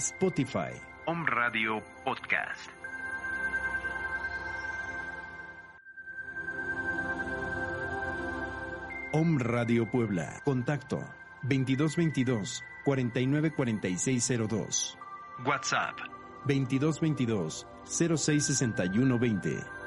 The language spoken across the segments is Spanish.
Spotify. Om Radio Podcast. Om Radio Puebla. Contacto 2222 494602. WhatsApp 2222 066120.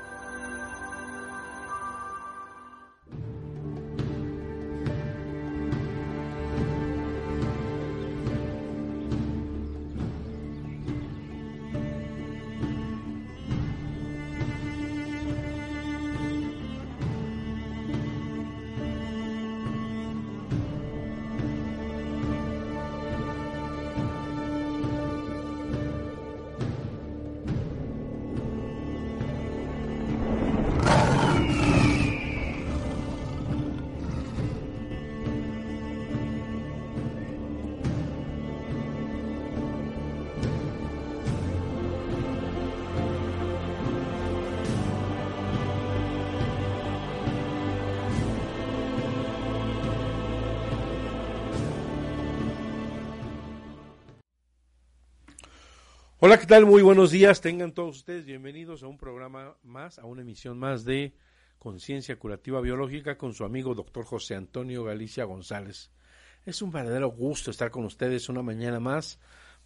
Hola, ¿qué tal? Muy buenos días. Tengan todos ustedes bienvenidos a un programa más, a una emisión más de Conciencia Curativa Biológica con su amigo doctor José Antonio Galicia González. Es un verdadero gusto estar con ustedes una mañana más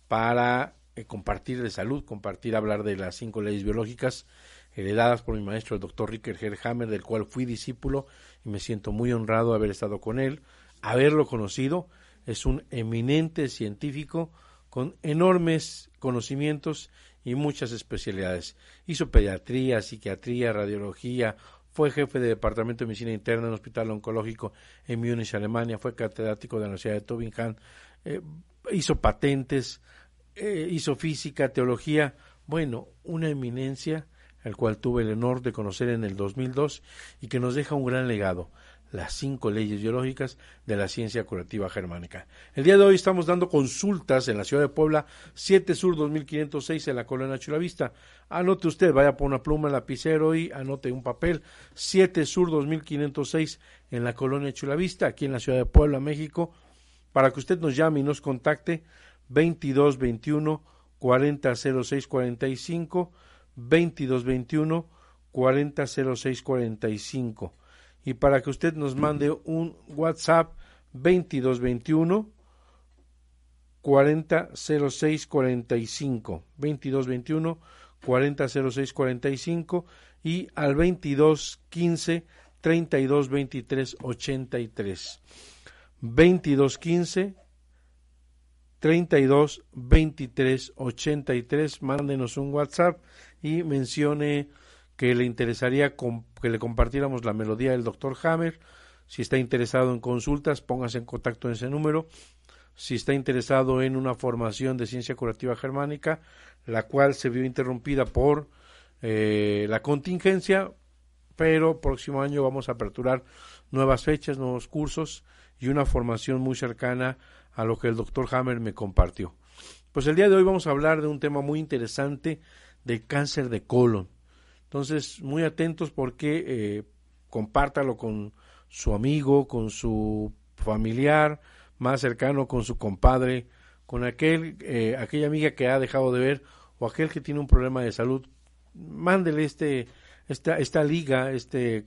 para eh, compartir de salud, compartir, hablar de las cinco leyes biológicas heredadas por mi maestro el doctor Ricker Herhammer, del cual fui discípulo y me siento muy honrado haber estado con él, haberlo conocido. Es un eminente científico con enormes conocimientos y muchas especialidades. Hizo pediatría, psiquiatría, radiología, fue jefe de departamento de medicina interna en el Hospital Oncológico en Múnich, Alemania, fue catedrático de la Universidad de Tübingen, eh, hizo patentes, eh, hizo física, teología, bueno, una eminencia, el cual tuve el honor de conocer en el 2002 y que nos deja un gran legado las cinco leyes biológicas de la ciencia curativa germánica. El día de hoy estamos dando consultas en la ciudad de Puebla, 7 Sur 2506 en la colonia Chulavista. Anote usted, vaya por una pluma, lapicero y anote un papel, 7 Sur 2506 en la colonia Chulavista, aquí en la ciudad de Puebla, México, para que usted nos llame y nos contacte 2221 400645 2221 400645 y para que usted nos mande un WhatsApp 2221 400645 2221 400645 y al 2215 3223 83 2215 32 23 83 mándenos un WhatsApp y mencione que le interesaría que le compartiéramos la melodía del doctor Hammer. Si está interesado en consultas, póngase en contacto en ese número. Si está interesado en una formación de ciencia curativa germánica, la cual se vio interrumpida por eh, la contingencia, pero próximo año vamos a aperturar nuevas fechas, nuevos cursos y una formación muy cercana a lo que el doctor Hammer me compartió. Pues el día de hoy vamos a hablar de un tema muy interesante del cáncer de colon. Entonces, muy atentos porque eh, compártalo con su amigo, con su familiar más cercano, con su compadre, con aquel, eh, aquella amiga que ha dejado de ver o aquel que tiene un problema de salud. Mándele este, esta, esta liga, este,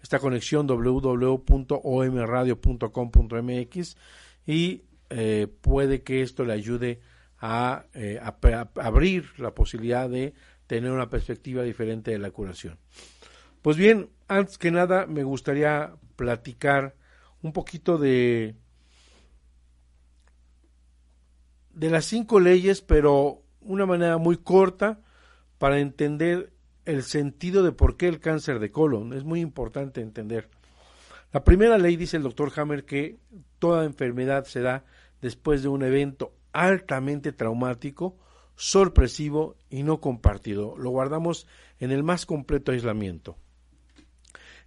esta conexión www.omradio.com.mx y eh, puede que esto le ayude a, a abrir la posibilidad de tener una perspectiva diferente de la curación. Pues bien, antes que nada me gustaría platicar un poquito de de las cinco leyes, pero una manera muy corta para entender el sentido de por qué el cáncer de colon. Es muy importante entender. La primera ley dice el doctor Hammer que toda enfermedad se da después de un evento altamente traumático sorpresivo y no compartido. Lo guardamos en el más completo aislamiento.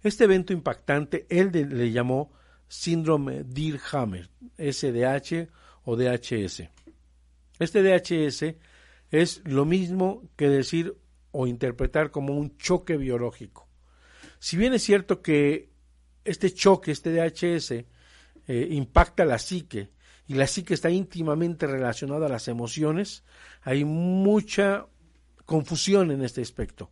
Este evento impactante, él le llamó síndrome Dirhammer, SDH o DHS. Este DHS es lo mismo que decir o interpretar como un choque biológico. Si bien es cierto que este choque, este DHS, eh, impacta la psique y la psique está íntimamente relacionada a las emociones, hay mucha confusión en este aspecto.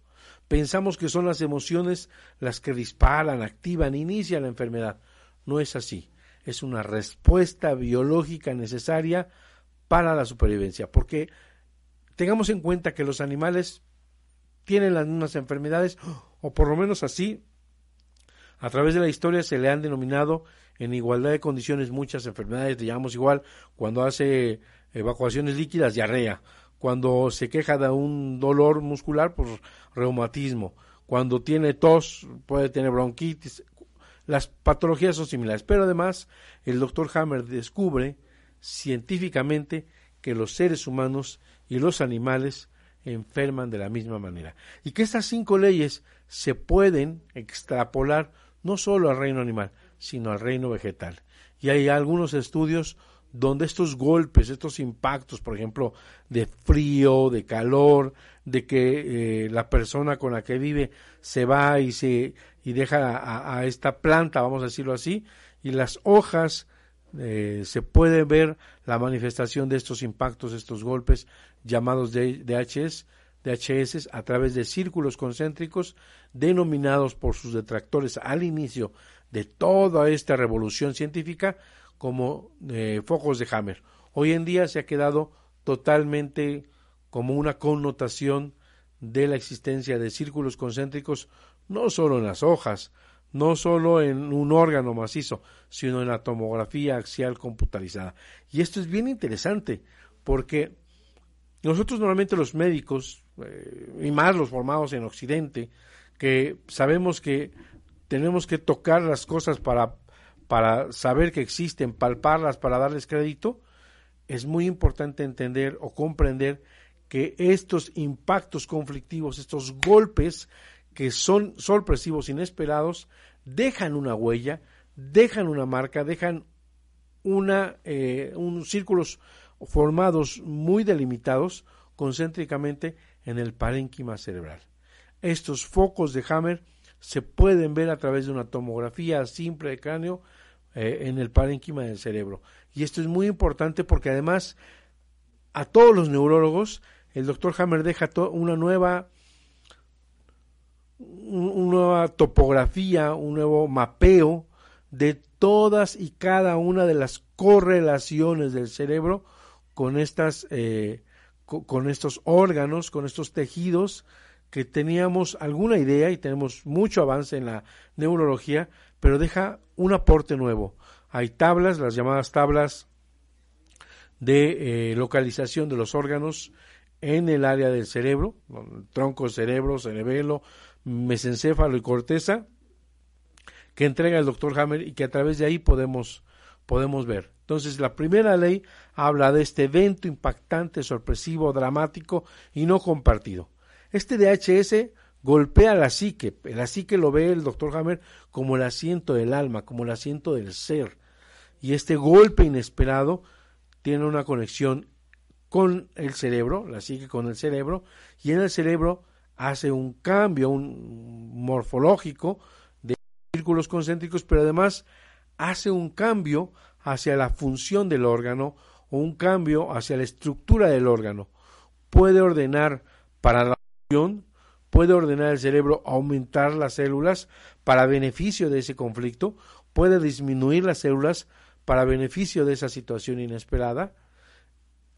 Pensamos que son las emociones las que disparan, activan, inician la enfermedad. No es así. Es una respuesta biológica necesaria para la supervivencia, porque tengamos en cuenta que los animales tienen las mismas enfermedades, o por lo menos así, a través de la historia se le han denominado en igualdad de condiciones muchas enfermedades, digamos igual, cuando hace evacuaciones líquidas, diarrea, cuando se queja de un dolor muscular, pues reumatismo, cuando tiene tos, puede tener bronquitis, las patologías son similares, pero además el doctor Hammer descubre científicamente que los seres humanos y los animales enferman de la misma manera. Y que estas cinco leyes se pueden extrapolar no solo al reino animal, sino al reino vegetal. Y hay algunos estudios donde estos golpes, estos impactos, por ejemplo, de frío, de calor, de que eh, la persona con la que vive se va y se y deja a, esta planta, vamos a decirlo así, y las hojas eh, se puede ver la manifestación de estos impactos, estos golpes llamados DHS, DHS a través de círculos concéntricos denominados por sus detractores al inicio de toda esta revolución científica como eh, focos de Hammer. Hoy en día se ha quedado totalmente como una connotación de la existencia de círculos concéntricos no solo en las hojas, no solo en un órgano macizo, sino en la tomografía axial computarizada. Y esto es bien interesante, porque nosotros normalmente los médicos, y más los formados en Occidente, que sabemos que tenemos que tocar las cosas para, para saber que existen, palparlas para darles crédito, es muy importante entender o comprender que estos impactos conflictivos, estos golpes que son sorpresivos, inesperados, dejan una huella, dejan una marca, dejan una, eh, un círculos formados muy delimitados concéntricamente en el parénquima cerebral. Estos focos de Hammer se pueden ver a través de una tomografía simple de cráneo eh, en el parénquima del cerebro. Y esto es muy importante porque además a todos los neurólogos el doctor Hammer deja una nueva una nueva topografía, un nuevo mapeo de todas y cada una de las correlaciones del cerebro con estas eh, con estos órganos, con estos tejidos que teníamos alguna idea y tenemos mucho avance en la neurología, pero deja un aporte nuevo. Hay tablas, las llamadas tablas de eh, localización de los órganos en el área del cerebro, tronco, cerebro, cerebelo, mesencéfalo y corteza, que entrega el doctor Hammer y que a través de ahí podemos, podemos ver. Entonces, la primera ley habla de este evento impactante, sorpresivo, dramático y no compartido. Este DHS golpea la psique. La psique lo ve el doctor Hammer como el asiento del alma, como el asiento del ser. Y este golpe inesperado tiene una conexión con el cerebro, la psique con el cerebro, y en el cerebro hace un cambio un morfológico de círculos concéntricos, pero además hace un cambio hacia la función del órgano o un cambio hacia la estructura del órgano. Puede ordenar para la función, puede ordenar el cerebro aumentar las células para beneficio de ese conflicto, puede disminuir las células para beneficio de esa situación inesperada,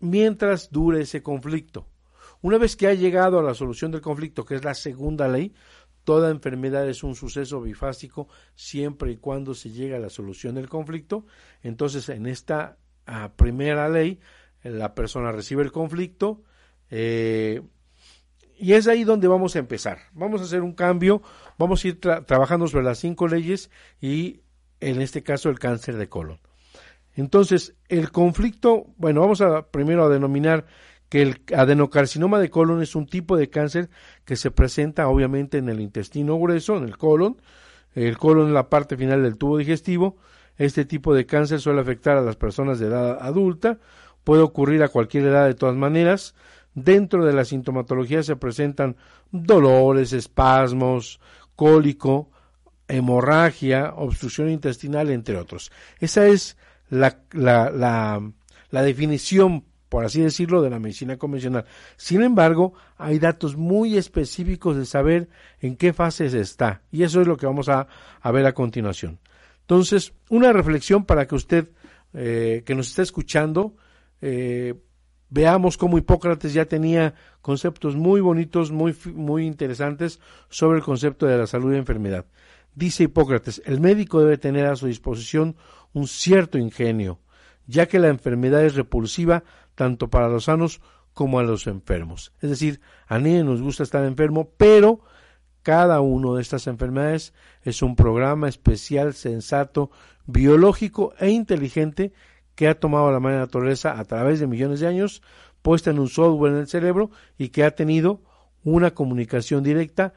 mientras dure ese conflicto. Una vez que ha llegado a la solución del conflicto, que es la segunda ley, toda enfermedad es un suceso bifásico siempre y cuando se llega a la solución del conflicto. Entonces, en esta ah, primera ley, la persona recibe el conflicto eh, y es ahí donde vamos a empezar. Vamos a hacer un cambio, vamos a ir trabajando sobre las cinco leyes y en este caso el cáncer de colon. Entonces, el conflicto, bueno, vamos a primero a denominar que el adenocarcinoma de colon es un tipo de cáncer que se presenta obviamente en el intestino grueso, en el colon. El colon es la parte final del tubo digestivo. Este tipo de cáncer suele afectar a las personas de edad adulta. Puede ocurrir a cualquier edad de todas maneras. Dentro de la sintomatología se presentan dolores, espasmos, cólico, hemorragia, obstrucción intestinal, entre otros. Esa es la, la, la, la definición, por así decirlo, de la medicina convencional. Sin embargo, hay datos muy específicos de saber en qué fases está. Y eso es lo que vamos a, ver a continuación. Entonces, una reflexión para que usted, eh, que nos está escuchando, eh, veamos cómo Hipócrates ya tenía conceptos muy bonitos, muy, muy interesantes sobre el concepto de la salud y enfermedad. Dice Hipócrates, el médico debe tener a su disposición un cierto ingenio, ya que la enfermedad es repulsiva tanto para los sanos como a los enfermos. Es decir, a nadie nos gusta estar enfermo, pero cada una de estas enfermedades es un programa especial, sensato, biológico e inteligente que ha tomado la madre naturaleza a través de millones de años, puesta en un software en el cerebro y que ha tenido una comunicación directa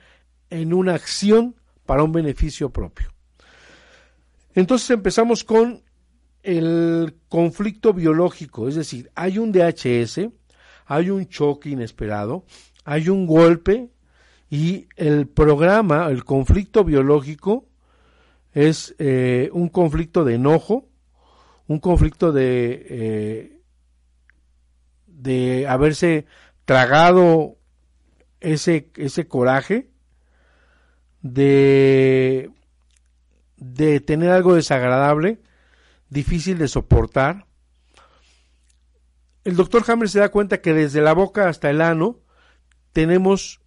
en una acción para un beneficio propio. Entonces empezamos con el conflicto biológico, es decir, hay un DHS, hay un choque inesperado, hay un golpe y el programa, el conflicto biológico es eh, un conflicto de enojo, un conflicto de, eh, de haberse tragado ese, ese coraje, de, de tener algo desagradable, difícil de soportar. El doctor Hammer se da cuenta que desde la boca hasta el ano tenemos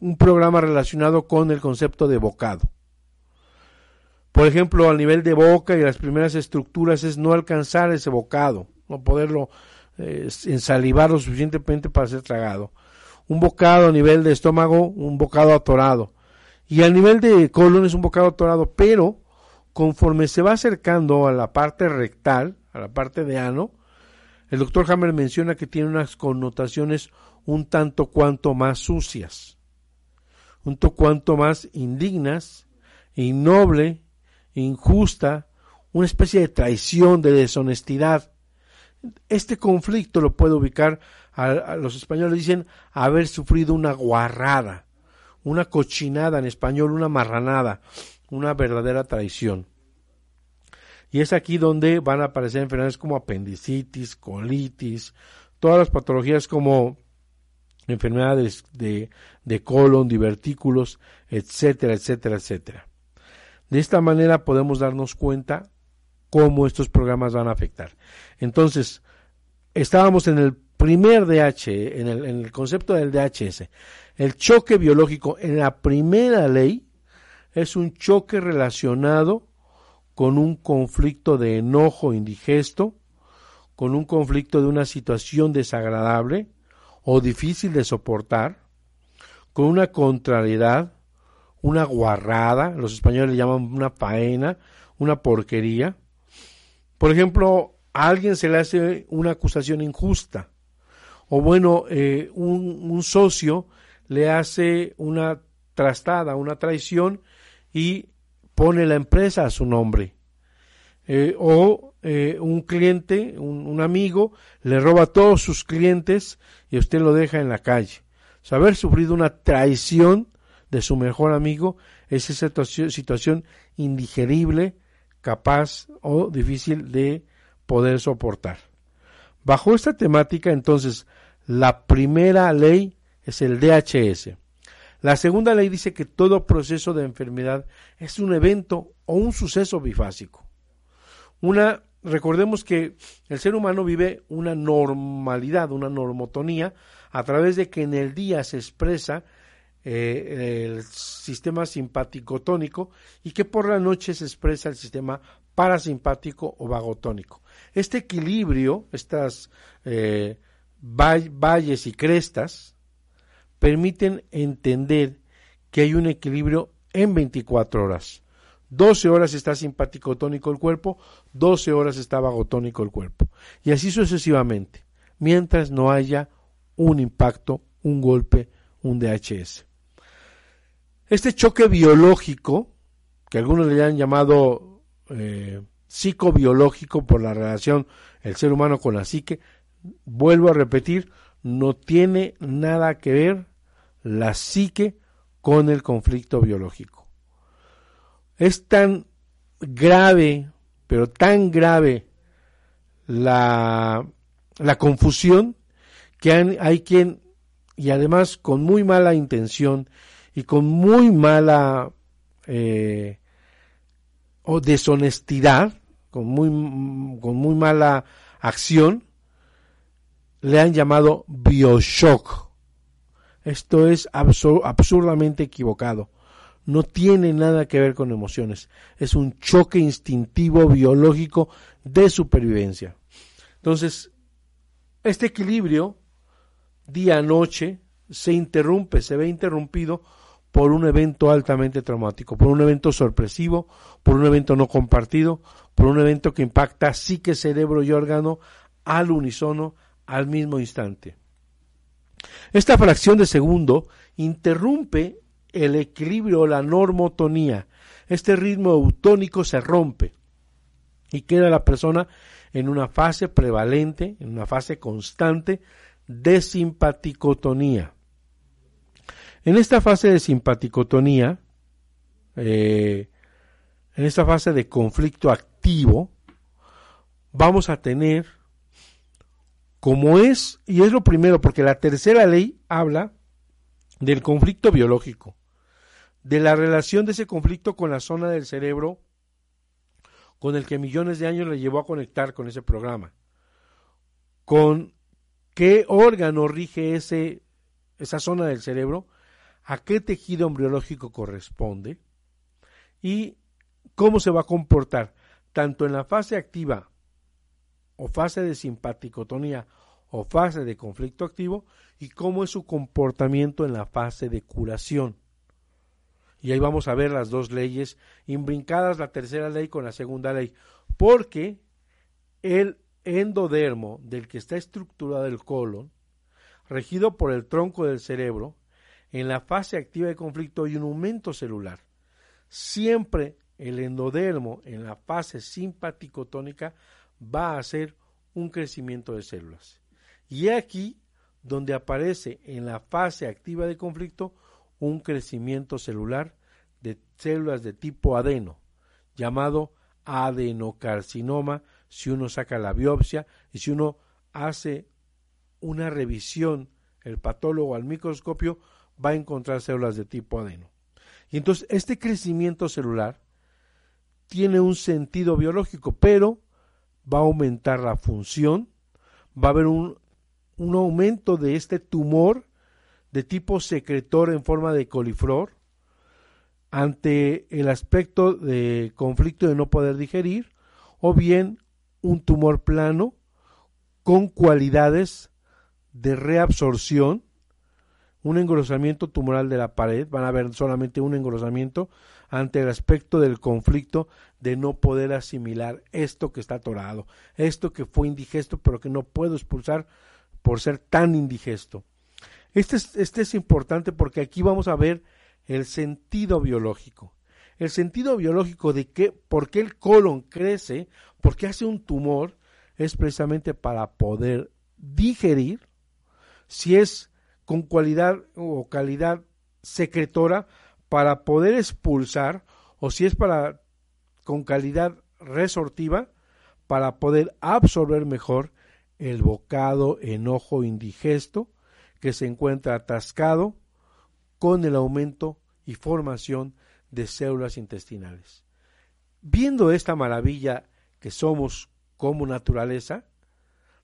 un programa relacionado con el concepto de bocado. Por ejemplo, al nivel de boca y las primeras estructuras es no alcanzar ese bocado, no poderlo eh, ensalivar lo suficientemente para ser tragado. Un bocado a nivel de estómago, un bocado atorado. Y al nivel de colon es un bocado atorado, pero conforme se va acercando a la parte rectal, a la parte de ano, el doctor Hammer menciona que tiene unas connotaciones un tanto cuanto más sucias, un tanto cuanto más indignas, innoble injusta, una especie de traición, de deshonestidad. Este conflicto lo puede ubicar, a, los españoles dicen, haber sufrido una guarrada, una cochinada en español, una marranada, una verdadera traición. Y es aquí donde van a aparecer enfermedades como apendicitis, colitis, todas las patologías como enfermedades de, de colon, divertículos, etcétera, etcétera, etcétera. De esta manera podemos darnos cuenta cómo estos programas van a afectar. Entonces, estábamos en el primer DH, en el, en el concepto del DHS. El choque biológico en la primera ley es un choque relacionado con un conflicto de enojo indigesto, con un conflicto de una situación desagradable o difícil de soportar, con una contrariedad, una guarrada, los españoles le llaman una faena, una porquería. Por ejemplo, a alguien se le hace una acusación injusta, o bueno, eh, un, socio le hace una trastada, una traición y pone la empresa a su nombre. Eh, o eh, un cliente, un, amigo, le roba a todos sus clientes y usted lo deja en la calle. O haber sufrido una traición de su mejor amigo es esa situación indigerible, capaz o difícil de poder soportar. Bajo esta temática, entonces, la primera ley es el DHS. La segunda ley dice que todo proceso de enfermedad es un evento o un suceso bifásico. Una, recordemos que el ser humano vive una normalidad, una normotonía, a través de que en el día se expresa eh, el sistema simpático tónico y que por la noche se expresa el sistema parasimpático o vagotónico. Este equilibrio, estas eh, valles y crestas, permiten entender que hay un equilibrio en 24 horas. 12 horas está simpático tónico el cuerpo, 12 horas está vagotónico el cuerpo. Y así sucesivamente, mientras no haya un impacto, un golpe, un DHS. Este choque biológico, que algunos le han llamado eh, psicobiológico por la relación el ser humano con la psique, vuelvo a repetir, no tiene nada que ver la psique con el conflicto biológico. Es tan grave pero tan grave la, la confusión que hay, quien, y además con muy mala intención y con muy mala eh, o deshonestidad, con muy, con muy mala acción, le han llamado Bioshock. Esto es absurdamente equivocado. No tiene nada que ver con emociones. Es un choque instintivo biológico de supervivencia. Entonces, este equilibrio día-noche se interrumpe, se ve interrumpido por un evento altamente traumático, por un evento sorpresivo, por un evento no compartido, por un evento que impacta psique, cerebro y órgano al unísono al mismo instante. Esta fracción de segundo interrumpe el equilibrio, la normotonía. Este ritmo autónico se rompe y queda la persona en una fase prevalente, en una fase constante de simpaticotonía. En esta fase de simpaticotonía, eh, en esta fase de conflicto activo, vamos a tener, como es, y es lo primero, porque la tercera ley habla del conflicto biológico, de la relación de ese conflicto con la zona del cerebro con el que millones de años le llevó a conectar con ese programa, con qué órgano rige ese, esa zona del cerebro, a qué tejido embriológico corresponde y cómo se va a comportar tanto en la fase activa o fase de simpaticotonía o fase de conflicto activo y cómo es su comportamiento en la fase de curación. Y ahí vamos a ver las dos leyes, imbrincadas la tercera ley con la segunda ley, porque el endodermo del que está estructurado el colon, regido por el tronco del cerebro, en la fase activa de conflicto hay un aumento celular. Siempre el endodermo en la fase simpaticotónica va a hacer un crecimiento de células. Y aquí donde aparece en la fase activa de conflicto un crecimiento celular de células de tipo adeno, llamado adenocarcinoma, si uno saca la biopsia y si uno hace una revisión, el patólogo al microscopio va a encontrar células de tipo adeno. Y entonces este crecimiento celular tiene un sentido biológico, pero va a aumentar la función, va a haber un, un aumento de este tumor de tipo secretor en forma de coliflor ante el aspecto de conflicto de no poder digerir o bien un tumor plano con cualidades de reabsorción, un engrosamiento tumoral de la pared, van a ver solamente un engrosamiento ante el aspecto del conflicto de no poder asimilar esto que está atorado, esto que fue indigesto pero que no puedo expulsar por ser tan indigesto. Este es, este es importante porque aquí vamos a ver el sentido biológico. El sentido biológico de que, por qué el colon crece, por qué hace un tumor, es precisamente para poder digerir, si es con cualidad o calidad secretora, para poder expulsar, o si es para con calidad resortiva, para poder absorber mejor el bocado enojo indigesto que se encuentra atascado con el aumento y formación de células intestinales. Viendo esta maravilla que somos como naturaleza,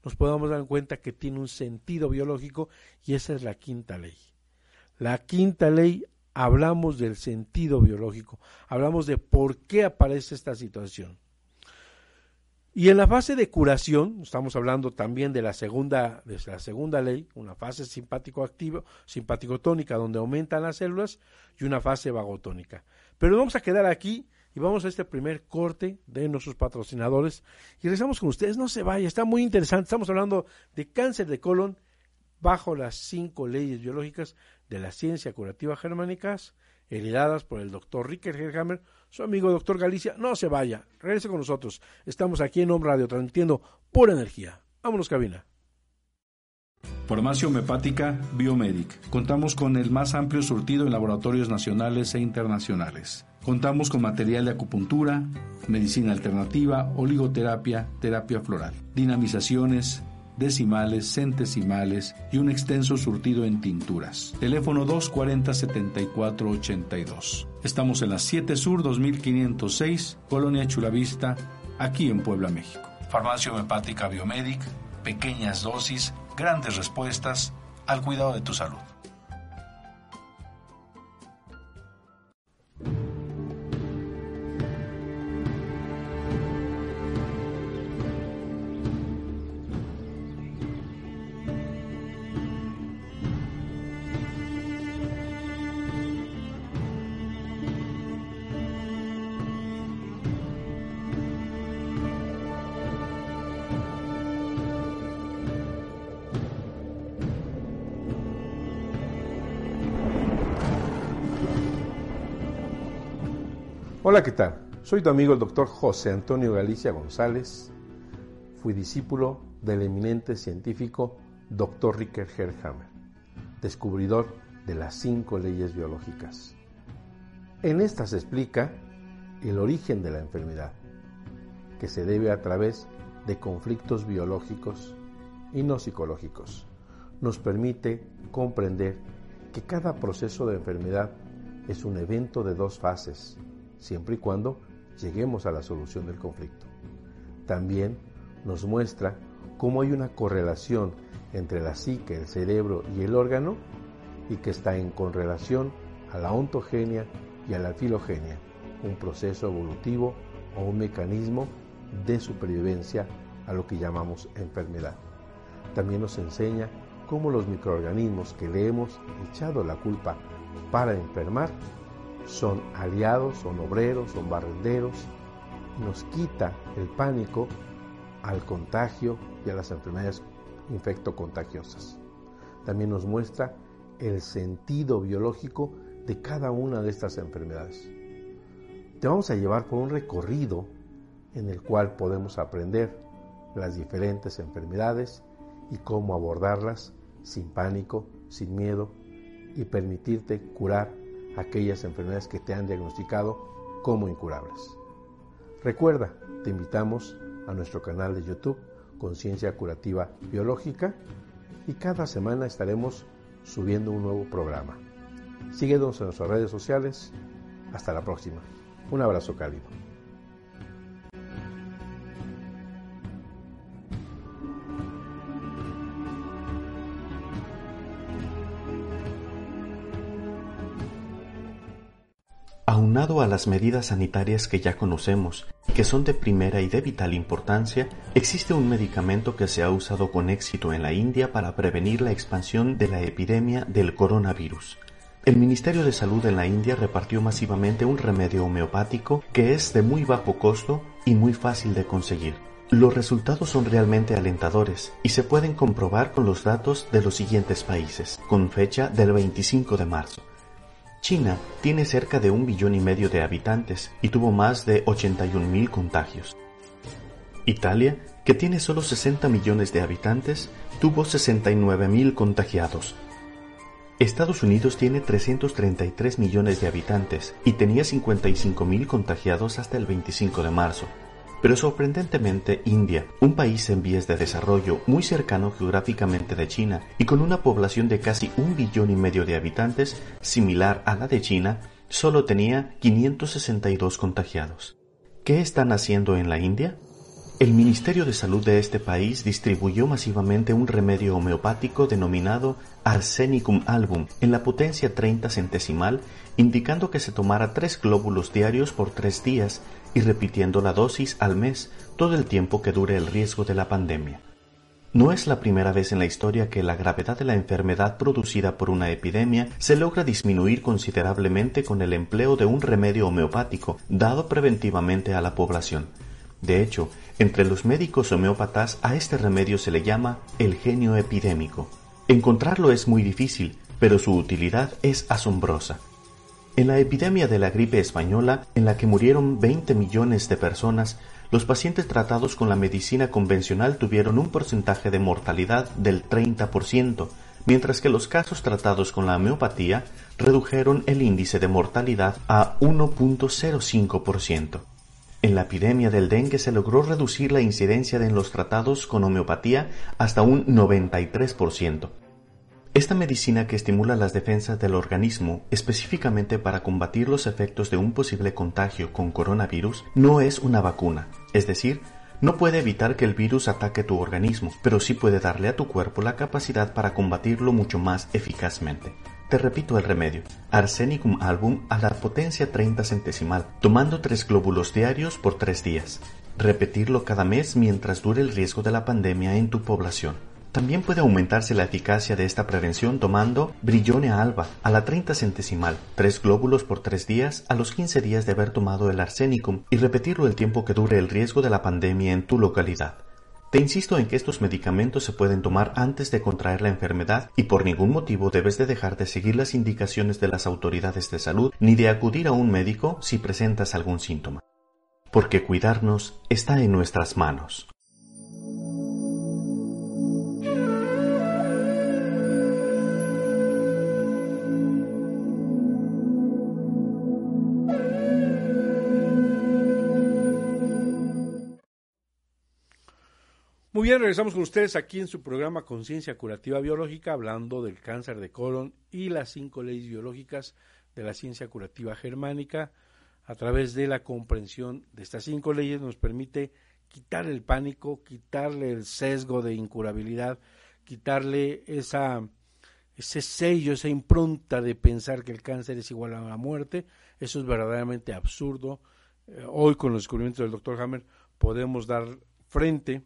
nos podemos dar cuenta que tiene un sentido biológico y esa es la quinta ley. La quinta ley hablamos del sentido biológico, hablamos de por qué aparece esta situación. Y en la fase de curación, estamos hablando también de la segunda, de la segunda ley, una fase simpático activo, simpático-tónica, donde aumentan las células, y una fase vagotónica. Pero vamos a quedar aquí y vamos a este primer corte de nuestros patrocinadores y regresamos con ustedes. No se vaya, está muy interesante. Estamos hablando de cáncer de colon bajo las cinco leyes biológicas de la ciencia curativa germánicas, heredadas por el doctor Ricker Herhammer su amigo doctor Galicia. No se vaya, regrese con nosotros. Estamos aquí en Home Radio transmitiendo pura energía. Vámonos, cabina. Farmacia Homeopática Biomedic. Contamos con el más amplio surtido en laboratorios nacionales e internacionales Contamos con material de acupuntura, medicina alternativa, oligoterapia, terapia floral, dinamizaciones, decimales, centesimales y un extenso surtido en tinturas. Teléfono 240-7482. Estamos en la 7 Sur 2506, Colonia Chulavista, aquí en Puebla, México. Farmacia Homeopática Biomedic, pequeñas dosis, grandes respuestas al cuidado de tu salud. Hola, ¿qué tal? Soy tu amigo el doctor José Antonio Galicia González. Fui discípulo del eminente científico Dr. Ricker Herhammer, descubridor de las cinco leyes biológicas. En esta se explica el origen de la enfermedad, que se debe a través de conflictos biológicos y no psicológicos. Nos permite comprender que cada proceso de enfermedad es un evento de dos fases, siempre y cuando lleguemos a la solución del conflicto. También nos muestra cómo hay una correlación entre la psique, el cerebro y el órgano y que está en correlación a la ontogenia y a la filogenia, un proceso evolutivo o un mecanismo de supervivencia a lo que llamamos enfermedad. También nos enseña cómo los microorganismos que le hemos echado la culpa para enfermar son aliados, son obreros, son barrenderos, nos quita el pánico al contagio y a las enfermedades infectocontagiosas. También nos muestra el sentido biológico de cada una de estas enfermedades. Te vamos a llevar por un recorrido en el cual podemos aprender las diferentes enfermedades y cómo abordarlas sin pánico, sin miedo y permitirte curar aquellas enfermedades que te han diagnosticado como incurables. Recuerda, te invitamos a nuestro canal de YouTube Conciencia Curativa Biológica y cada semana estaremos subiendo un nuevo programa. Síguenos en nuestras redes sociales. Hasta la próxima. Un abrazo cálido. Aunado a las medidas sanitarias que ya conocemos y que son de primera y de vital importancia, existe un medicamento que se ha usado con éxito en la India para prevenir la expansión de la epidemia del coronavirus. El Ministerio de Salud en la India repartió masivamente un remedio homeopático que es de muy bajo costo y muy fácil de conseguir. Los resultados son realmente alentadores y se pueden comprobar con los datos de los siguientes países, con fecha del 25 de marzo. China tiene cerca de un billón y medio de habitantes y tuvo más de 81 mil contagios. Italia, que tiene solo 60 millones de habitantes, tuvo 69 mil contagiados. Estados Unidos tiene 333 millones de habitantes y tenía 55 mil contagiados hasta el 25 de marzo. Pero sorprendentemente India, un país en vías de desarrollo muy cercano geográficamente de China y con una población de casi un billón y medio de habitantes, similar a la de China, solo tenía 562 contagiados. ¿Qué están haciendo en la India? El Ministerio de Salud de este país distribuyó masivamente un remedio homeopático denominado Arsenicum album en la potencia 30 centesimal, indicando que se tomara tres glóbulos diarios por tres días y repitiendo la dosis al mes todo el tiempo que dure el riesgo de la pandemia. No es la primera vez en la historia que la gravedad de la enfermedad producida por una epidemia se logra disminuir considerablemente con el empleo de un remedio homeopático dado preventivamente a la población. De hecho, entre los médicos homeópatas a este remedio se le llama el genio epidémico. Encontrarlo es muy difícil, pero su utilidad es asombrosa. En la epidemia de la gripe española, en la que murieron 20 millones de personas, los pacientes tratados con la medicina convencional tuvieron un porcentaje de mortalidad del 30%, mientras que los casos tratados con la homeopatía redujeron el índice de mortalidad a 1.05%. En la epidemia del dengue se logró reducir la incidencia de en los tratados con homeopatía hasta un 93%. Esta medicina que estimula las defensas del organismo específicamente para combatir los efectos de un posible contagio con coronavirus no es una vacuna, es decir, no puede evitar que el virus ataque tu organismo, pero sí puede darle a tu cuerpo la capacidad para combatirlo mucho más eficazmente. Te repito el remedio. Arsenicum album a la potencia 30 centesimal, tomando tres glóbulos diarios por tres días. Repetirlo cada mes mientras dure el riesgo de la pandemia en tu población. También puede aumentarse la eficacia de esta prevención tomando Brillone alba a la 30 centesimal, tres glóbulos por tres días a los 15 días de haber tomado el arsenicum y repetirlo el tiempo que dure el riesgo de la pandemia en tu localidad. Te insisto en que estos medicamentos se pueden tomar antes de contraer la enfermedad y por ningún motivo debes de dejar de seguir las indicaciones de las autoridades de salud ni de acudir a un médico si presentas algún síntoma. Porque cuidarnos está en nuestras manos. Muy bien, regresamos con ustedes aquí en su programa Conciencia Curativa Biológica, hablando del cáncer de colon y las cinco leyes biológicas de la ciencia curativa germánica. A través de la comprensión de estas cinco leyes nos permite quitar el pánico, quitarle el sesgo de incurabilidad, quitarle esa, ese sello, esa impronta de pensar que el cáncer es igual a la muerte. Eso es verdaderamente absurdo. Eh, hoy con los descubrimientos del doctor Hammer podemos dar frente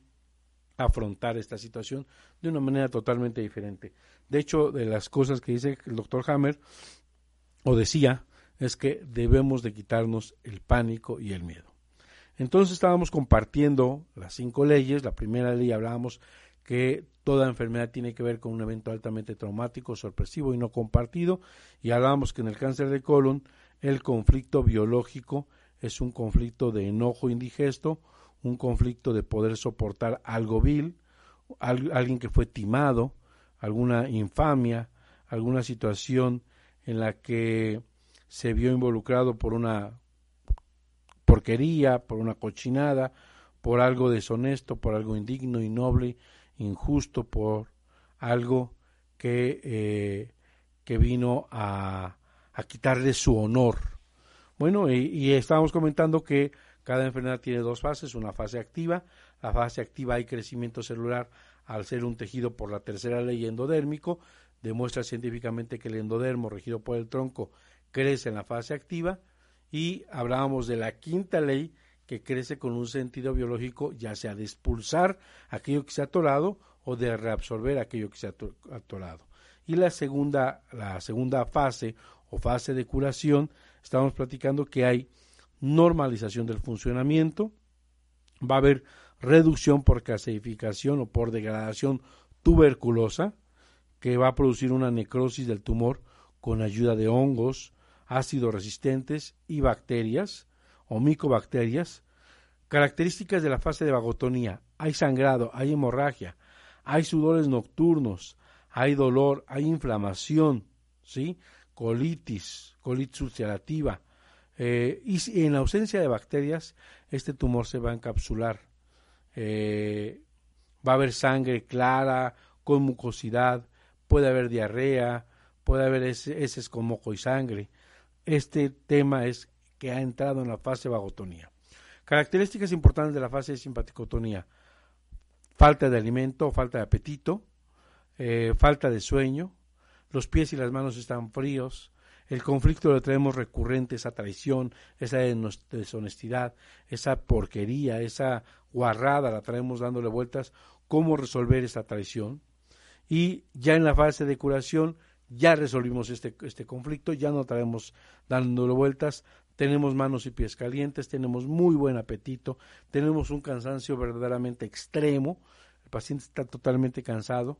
afrontar esta situación de una manera totalmente diferente. De hecho, de las cosas que dice el doctor Hammer, o decía, es que debemos de quitarnos el pánico y el miedo. Entonces estábamos compartiendo las cinco leyes. La primera ley hablábamos que toda enfermedad tiene que ver con un evento altamente traumático, sorpresivo y no compartido. Y hablábamos que en el cáncer de colon el conflicto biológico es un conflicto de enojo indigesto, un conflicto de poder soportar algo vil, alguien que fue timado, alguna infamia, alguna situación en la que se vio involucrado por una porquería, por una cochinada, por algo deshonesto, por algo indigno, innoble, injusto, por algo que, eh, que vino a, a, quitarle su honor. Bueno, y, y estábamos comentando que cada enfermedad tiene dos fases, una fase activa, la fase activa hay crecimiento celular al ser un tejido por la tercera ley endodérmico, demuestra científicamente que el endodermo regido por el tronco crece en la fase activa. Y hablábamos de la quinta ley que crece con un sentido biológico ya sea de expulsar aquello que se ha atorado o de reabsorber aquello que se ha atorado. Y la segunda, la segunda fase o fase de curación, estamos platicando que hay normalización del funcionamiento, va a haber reducción por calcificación o por degradación tuberculosa, que va a producir una necrosis del tumor con ayuda de hongos, ácidos resistentes y bacterias o micobacterias. Características de la fase de vagotonía. Hay sangrado, hay hemorragia, hay sudores nocturnos, hay dolor, hay inflamación, ¿sí? colitis, colitis ulcerativa, eh, y en ausencia de bacterias, este tumor se va a encapsular. Eh, va a haber sangre clara, con mucosidad, puede haber diarrea, puede haber heces con moco y sangre. Este tema es que ha entrado en la fase vagotonía. Características importantes de la fase de simpaticotonía. Falta de alimento, falta de apetito, eh, falta de sueño, los pies y las manos están fríos, el conflicto lo traemos recurrente, esa traición, esa deshonestidad, esa porquería, esa guarrada, la traemos dándole vueltas, cómo resolver esa traición. Y ya en la fase de curación, ya resolvimos este, este conflicto, ya no traemos dándole vueltas, tenemos manos y pies calientes, tenemos muy buen apetito, tenemos un cansancio verdaderamente extremo, el paciente está totalmente cansado,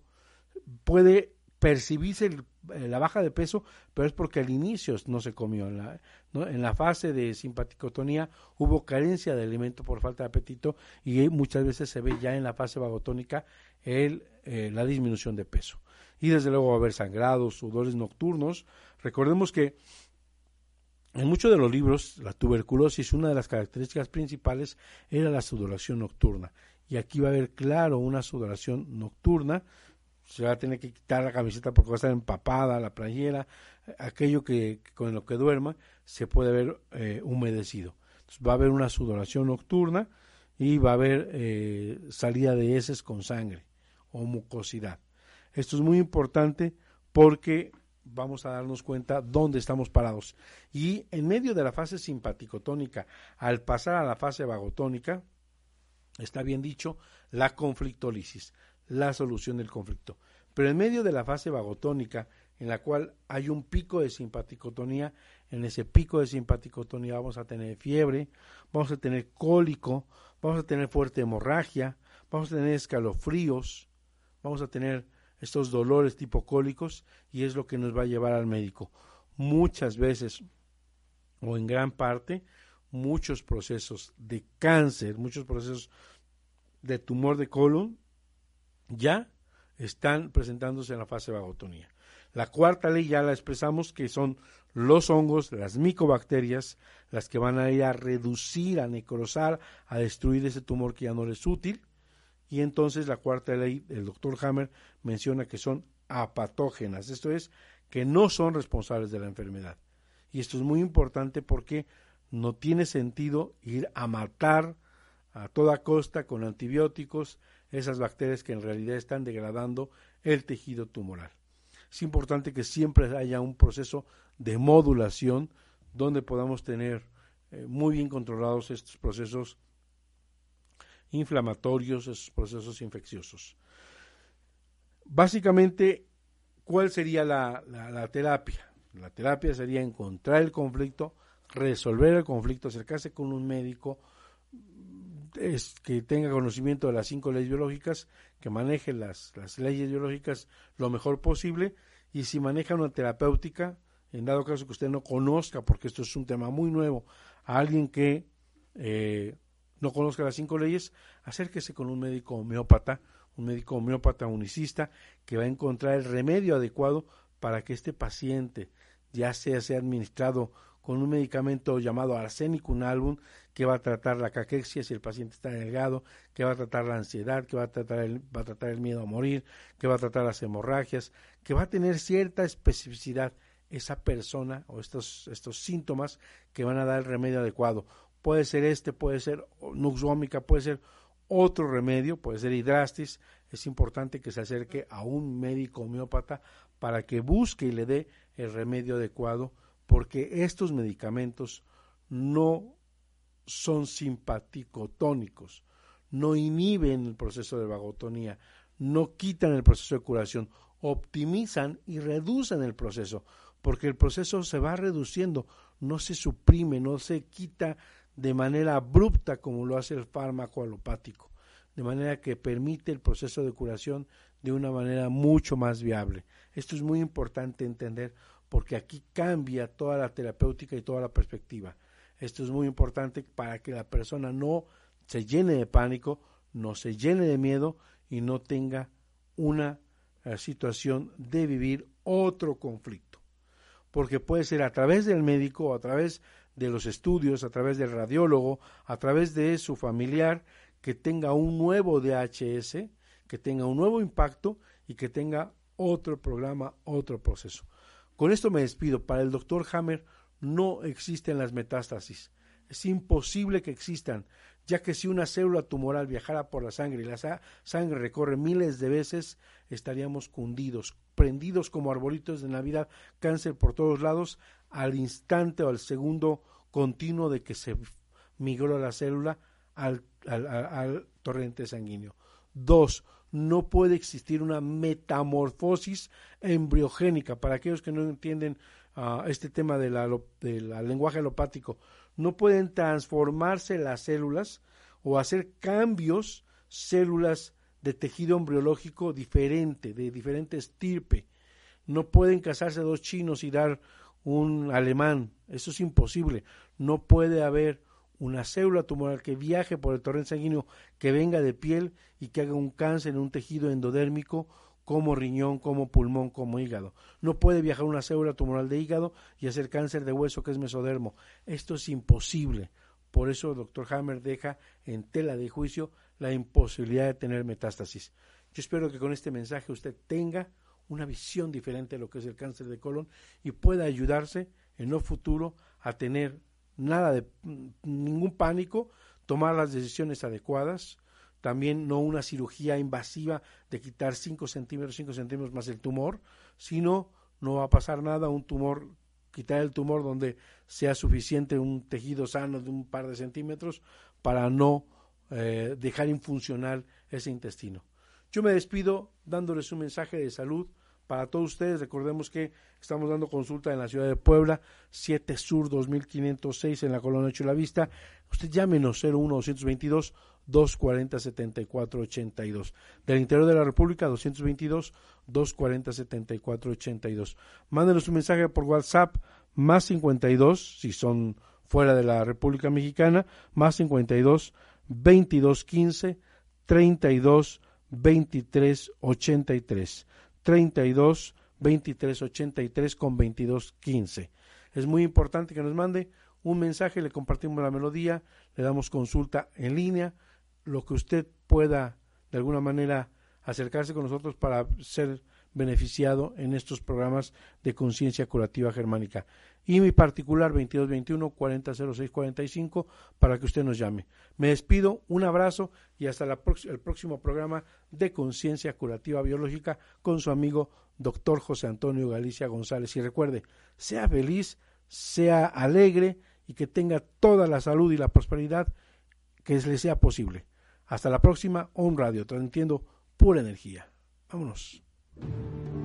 puede percibirse eh, la baja de peso, pero es porque al inicio no se comió. En la, en la fase de simpaticotonía hubo carencia de alimento por falta de apetito y muchas veces se ve ya en la fase vagotónica el, eh, la disminución de peso. Y desde luego va a haber sangrados, sudores nocturnos, Recordemos que en muchos de los libros, la tuberculosis, una de las características principales era la sudoración nocturna. Y aquí va a haber, claro, una sudoración nocturna. Se va a tener que quitar la camiseta porque va a estar empapada, la playera, aquello que, con lo que duerma, se puede ver eh, humedecido. Entonces, va a haber una sudoración nocturna y va a haber eh, salida de heces con sangre o mucosidad. Esto es muy importante porque vamos a darnos cuenta dónde estamos parados. Y en medio de la fase simpaticotónica, al pasar a la fase vagotónica, está bien dicho, la conflictólisis, la solución del conflicto. Pero en medio de la fase vagotónica, en la cual hay un pico de simpaticotonía, en ese pico de simpaticotonía vamos a tener fiebre, vamos a tener cólico, vamos a tener fuerte hemorragia, vamos a tener escalofríos, vamos a tener estos dolores tipo cólicos y es lo que nos va a llevar al médico. Muchas veces o en gran parte muchos procesos de cáncer, muchos procesos de tumor de colon ya están presentándose en la fase vagotonía. La cuarta ley ya la expresamos que son los hongos, las micobacterias, las que van a ir a reducir, a necrosar, a destruir ese tumor que ya no les es útil. Y entonces la cuarta ley, el doctor Hammer menciona que son apatógenas, esto es, que no son responsables de la enfermedad. Y esto es muy importante porque no tiene sentido ir a matar a toda costa con antibióticos esas bacterias que en realidad están degradando el tejido tumoral. Es importante que siempre haya un proceso de modulación donde podamos tener eh, muy bien controlados estos procesos inflamatorios, estos procesos infecciosos. Básicamente, ¿cuál sería la, la terapia? La terapia sería encontrar el conflicto, resolver el conflicto, acercarse con un médico, es que tenga conocimiento de las cinco leyes biológicas, que maneje las, las leyes biológicas lo mejor posible y si maneja una terapéutica, en dado caso que usted no conozca, porque esto es un tema muy nuevo, a alguien que eh, no conozca las cinco leyes, acérquese con un médico homeópata, un médico homeópata unicista, que va a encontrar el remedio adecuado para que este paciente ya sea, sea administrado con un medicamento llamado arsénico álbum que va a tratar la caquexia si el paciente está delgado, que va a tratar la ansiedad, que va a tratar el, va a tratar el miedo a morir, que va a tratar las hemorragias, que va a tener cierta especificidad esa persona o estos, estos síntomas que van a dar el remedio adecuado. Puede ser este, puede ser nuxómica, puede ser otro remedio, puede ser hidrastis. Es importante que se acerque a un médico homeópata para que busque y le dé el remedio adecuado porque estos medicamentos no son simpaticotónicos, no inhiben el proceso de vagotonía, no quitan el proceso de curación, optimizan y reducen el proceso, porque el proceso se va reduciendo, no se suprime, no se quita de manera abrupta como lo hace el fármaco alopático, de manera que permite el proceso de curación de una manera mucho más viable. Esto es muy importante entender porque aquí cambia toda la terapéutica y toda la perspectiva. Esto es muy importante para que la persona no se llene de pánico, no se llene de miedo y no tenga una eh, situación de vivir otro conflicto. Porque puede ser a través del médico, a través de los estudios, a través del radiólogo, a través de su familiar, que tenga un nuevo DHS, que tenga un nuevo impacto y que tenga otro programa, otro proceso. Con esto me despido. Para el doctor Hammer no existen las metástasis. Es imposible que existan, ya que si una célula tumoral viajara por la sangre y la sangre recorre miles de veces, estaríamos cundidos, prendidos como arbolitos de Navidad, cáncer por todos lados, al instante o al segundo continuo de que se migró la célula al, al torrente sanguíneo. Dos, no puede existir una metamorfosis embriogénica. Para aquellos que no entienden ah, este tema del lenguaje alopático, no pueden transformarse las células o hacer cambios células de tejido embriológico diferente, de diferente estirpe. No pueden casarse dos chinos y dar un alemán. Eso es imposible. No puede haber una célula tumoral que viaje por el torrente sanguíneo, que venga de piel y que haga un cáncer en un tejido endodérmico como riñón, como pulmón, como hígado. No puede viajar una célula tumoral de hígado y hacer cáncer de hueso que es mesodermo. Esto es imposible. Por eso el doctor Hammer deja en tela de juicio la imposibilidad de tener metástasis. Yo espero que con este mensaje usted tenga una visión diferente de lo que es el cáncer de colon y pueda ayudarse en lo futuro a tener nada de ningún pánico, tomar las decisiones adecuadas, también no una cirugía invasiva de quitar 5 centímetros, 5 centímetros más el tumor, sino no va a pasar nada, un tumor, quitar el tumor donde sea suficiente un tejido sano de un par de centímetros para no eh, dejar infuncional ese intestino. Yo me despido dándoles un mensaje de salud para todos ustedes. Recordemos que estamos dando consulta en la ciudad de Puebla, 7 Sur 2506 en la colonia Chulavista. Usted llámenos 01222 240 7482. Del interior de la República 222 240 7482. Mándenos un mensaje por WhatsApp más 52 si son fuera de la República Mexicana, más 52 2215 32 23 83. 32 23 83 con 22 15. Es muy importante que nos mande un mensaje, le compartimos la melodía, le damos consulta en línea, lo que usted pueda de alguna manera acercarse con nosotros para ser beneficiado en estos programas de conciencia curativa germánica. Y mi particular 2221 400645 para que usted nos llame. Me despido, un abrazo y hasta el próximo programa de conciencia curativa biológica con su amigo doctor José Antonio Galicia González. Y recuerde, sea feliz, sea alegre y que tenga toda la salud y la prosperidad que le sea posible. Hasta la próxima, On Radio, transmitiendo pura energía. Vámonos. うん。